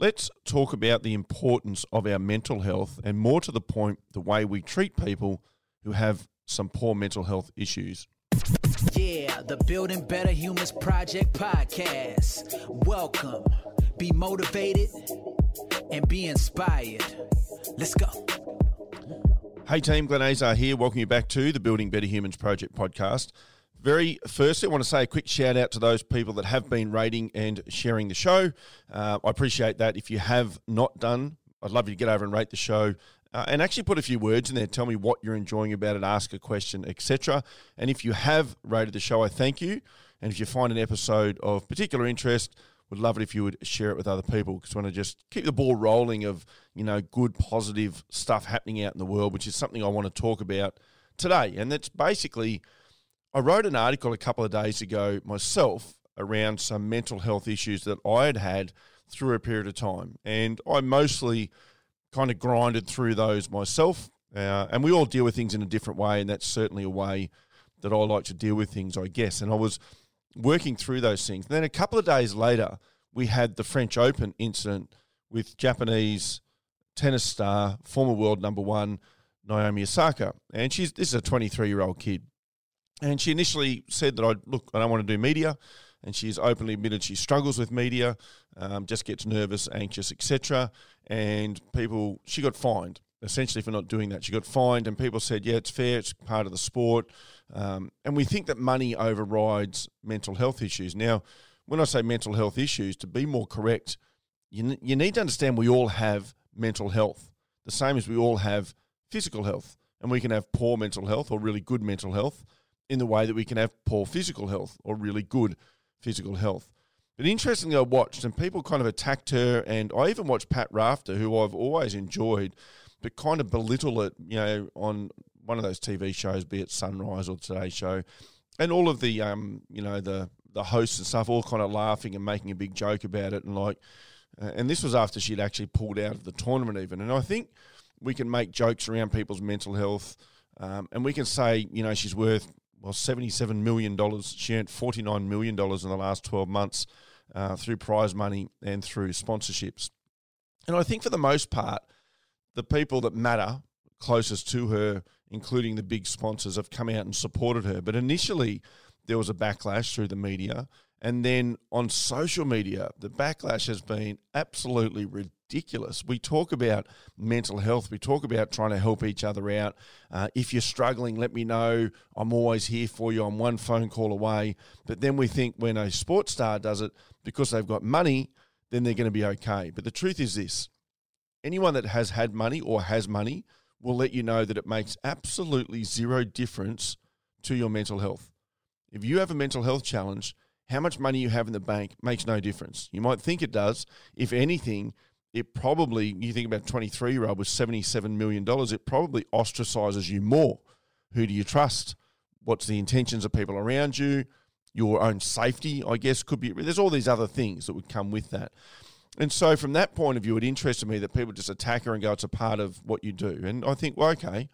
Let's talk about the importance of our mental health and, more to the point, the way we treat people who have some poor mental health issues. Yeah, the Building Better Humans Project podcast. Welcome. Be motivated and be inspired. Let's go. Hey team, Glenn Azar here. Welcome you back to the Building Better Humans Project podcast. Very firstly, I want to say a quick shout out to those people that have been rating and sharing the show. Uh, I appreciate that. If you have not done, I'd love you to get over and rate the show. Uh, and actually put a few words in there. Tell me what you're enjoying about it, ask a question, etc. And if you have rated the show, I thank you. And if you find an episode of particular interest, would love it if you would share it with other people because want to just keep the ball rolling of you know good positive stuff happening out in the world, which is something I want to talk about today. And that's basically I wrote an article a couple of days ago myself around some mental health issues that I had had through a period of time. And I mostly kind of grinded through those myself. Uh, and we all deal with things in a different way. And that's certainly a way that I like to deal with things, I guess. And I was working through those things. And then a couple of days later, we had the French Open incident with Japanese tennis star, former world number one, Naomi Osaka. And she's this is a 23 year old kid. And she initially said that I look, I don't want to do media, and she's openly admitted she struggles with media, um, just gets nervous, anxious, etc. And people, she got fined essentially for not doing that. She got fined, and people said, "Yeah, it's fair. It's part of the sport." Um, and we think that money overrides mental health issues. Now, when I say mental health issues, to be more correct, you you need to understand we all have mental health, the same as we all have physical health, and we can have poor mental health or really good mental health in the way that we can have poor physical health or really good physical health. But interestingly, I watched and people kind of attacked her, and I even watched Pat Rafter, who I've always enjoyed, but kind of belittle it, you know, on one of those TV shows, be it Sunrise or Today Show, and all of the, um, you know, the the hosts and stuff, all kind of laughing and making a big joke about it, and like, uh, and this was after she'd actually pulled out of the tournament, even, and I think we can make jokes around people's mental health. Um, and we can say, you know, she's worth well, $77 million. She earned $49 million in the last 12 months uh, through prize money and through sponsorships. And I think for the most part, the people that matter closest to her, including the big sponsors, have come out and supported her. But initially, there was a backlash through the media. And then on social media, the backlash has been absolutely ridiculous ridiculous. We talk about mental health. We talk about trying to help each other out. Uh, if you're struggling, let me know. I'm always here for you. I'm one phone call away. But then we think when a sports star does it because they've got money, then they're going to be okay. But the truth is this anyone that has had money or has money will let you know that it makes absolutely zero difference to your mental health. If you have a mental health challenge, how much money you have in the bank makes no difference. You might think it does. If anything, it probably, you think about 23 year old with $77 million, it probably ostracizes you more. Who do you trust? What's the intentions of people around you? Your own safety, I guess, could be. There's all these other things that would come with that. And so, from that point of view, it interested me that people just attack her and go, it's a part of what you do. And I think, well, okay,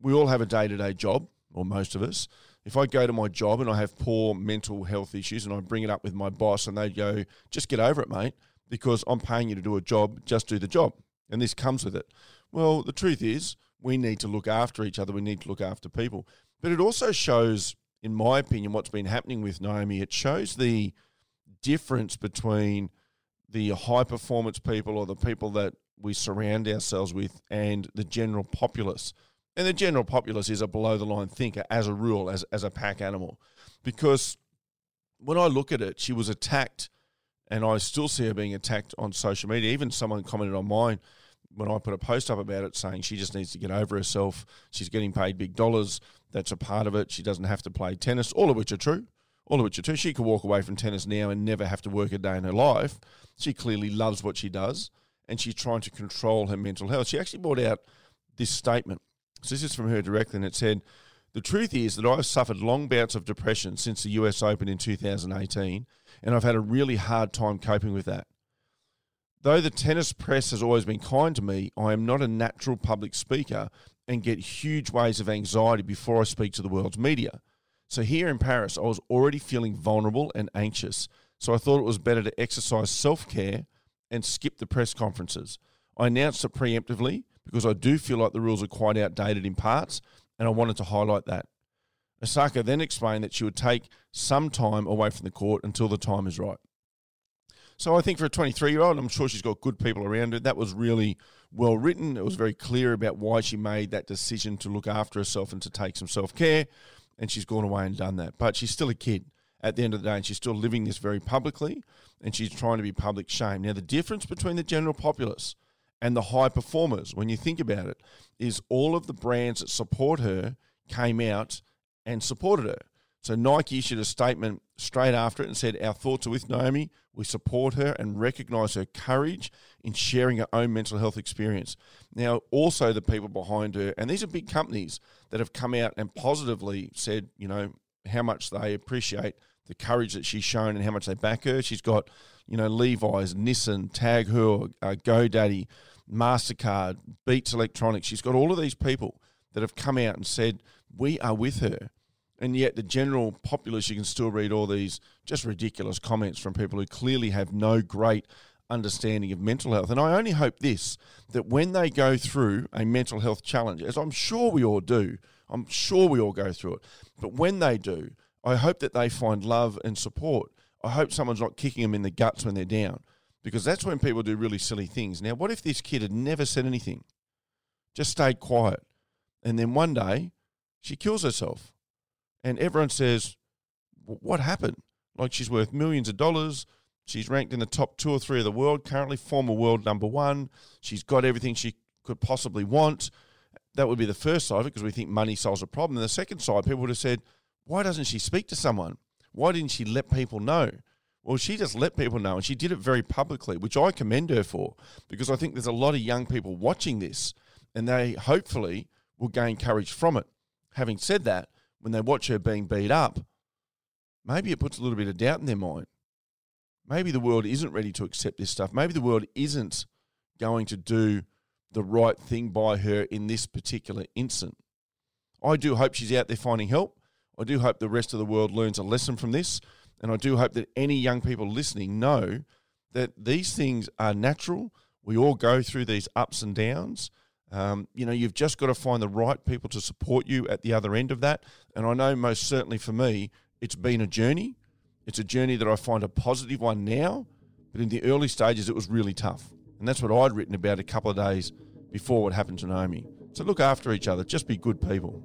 we all have a day to day job, or most of us. If I go to my job and I have poor mental health issues and I bring it up with my boss and they go, just get over it, mate, because I'm paying you to do a job, just do the job. And this comes with it. Well, the truth is, we need to look after each other. We need to look after people. But it also shows, in my opinion, what's been happening with Naomi. It shows the difference between the high performance people or the people that we surround ourselves with and the general populace. And the general populace is a below the line thinker as a rule, as, as a pack animal. Because when I look at it, she was attacked and I still see her being attacked on social media. Even someone commented on mine when I put a post up about it saying she just needs to get over herself. She's getting paid big dollars. That's a part of it. She doesn't have to play tennis, all of which are true. All of which are true. She could walk away from tennis now and never have to work a day in her life. She clearly loves what she does and she's trying to control her mental health. She actually brought out this statement. So this is from her directly, and it said, the truth is that I've suffered long bouts of depression since the US Open in 2018, and I've had a really hard time coping with that. Though the tennis press has always been kind to me, I am not a natural public speaker and get huge waves of anxiety before I speak to the world's media. So here in Paris, I was already feeling vulnerable and anxious. So I thought it was better to exercise self care and skip the press conferences. I announced it preemptively because I do feel like the rules are quite outdated in parts, and I wanted to highlight that. Osaka then explained that she would take some time away from the court until the time is right. So I think for a 23 year old, I'm sure she's got good people around her. That was really well written. It was very clear about why she made that decision to look after herself and to take some self care. And she's gone away and done that. But she's still a kid at the end of the day, and she's still living this very publicly, and she's trying to be public shame. Now, the difference between the general populace and the high performers, when you think about it, is all of the brands that support her came out and supported her. So Nike issued a statement straight after it and said, Our thoughts are with Naomi. We support her and recognize her courage in sharing her own mental health experience. Now, also the people behind her, and these are big companies that have come out and positively said, you know, how much they appreciate the courage that she's shown and how much they back her. She's got, you know, Levi's, Nissan, Tag Heuer, uh, GoDaddy, MasterCard, Beats Electronics. She's got all of these people that have come out and said, we are with her. And yet, the general populace, you can still read all these just ridiculous comments from people who clearly have no great understanding of mental health. And I only hope this that when they go through a mental health challenge, as I'm sure we all do, I'm sure we all go through it, but when they do, I hope that they find love and support. I hope someone's not kicking them in the guts when they're down because that's when people do really silly things. Now, what if this kid had never said anything, just stayed quiet, and then one day she kills herself? And everyone says, What happened? Like she's worth millions of dollars. She's ranked in the top two or three of the world currently, former world number one. She's got everything she could possibly want. That would be the first side of it because we think money solves a problem. And the second side, people would have said, Why doesn't she speak to someone? Why didn't she let people know? Well, she just let people know, and she did it very publicly, which I commend her for because I think there's a lot of young people watching this, and they hopefully will gain courage from it. Having said that, when they watch her being beat up, maybe it puts a little bit of doubt in their mind. Maybe the world isn't ready to accept this stuff. Maybe the world isn't going to do the right thing by her in this particular instant. I do hope she's out there finding help. I do hope the rest of the world learns a lesson from this. And I do hope that any young people listening know that these things are natural. We all go through these ups and downs. Um, you know, you've just got to find the right people to support you at the other end of that. And I know most certainly for me, it's been a journey. It's a journey that I find a positive one now, but in the early stages, it was really tough. And that's what I'd written about a couple of days before what happened to Naomi. So look after each other, just be good people.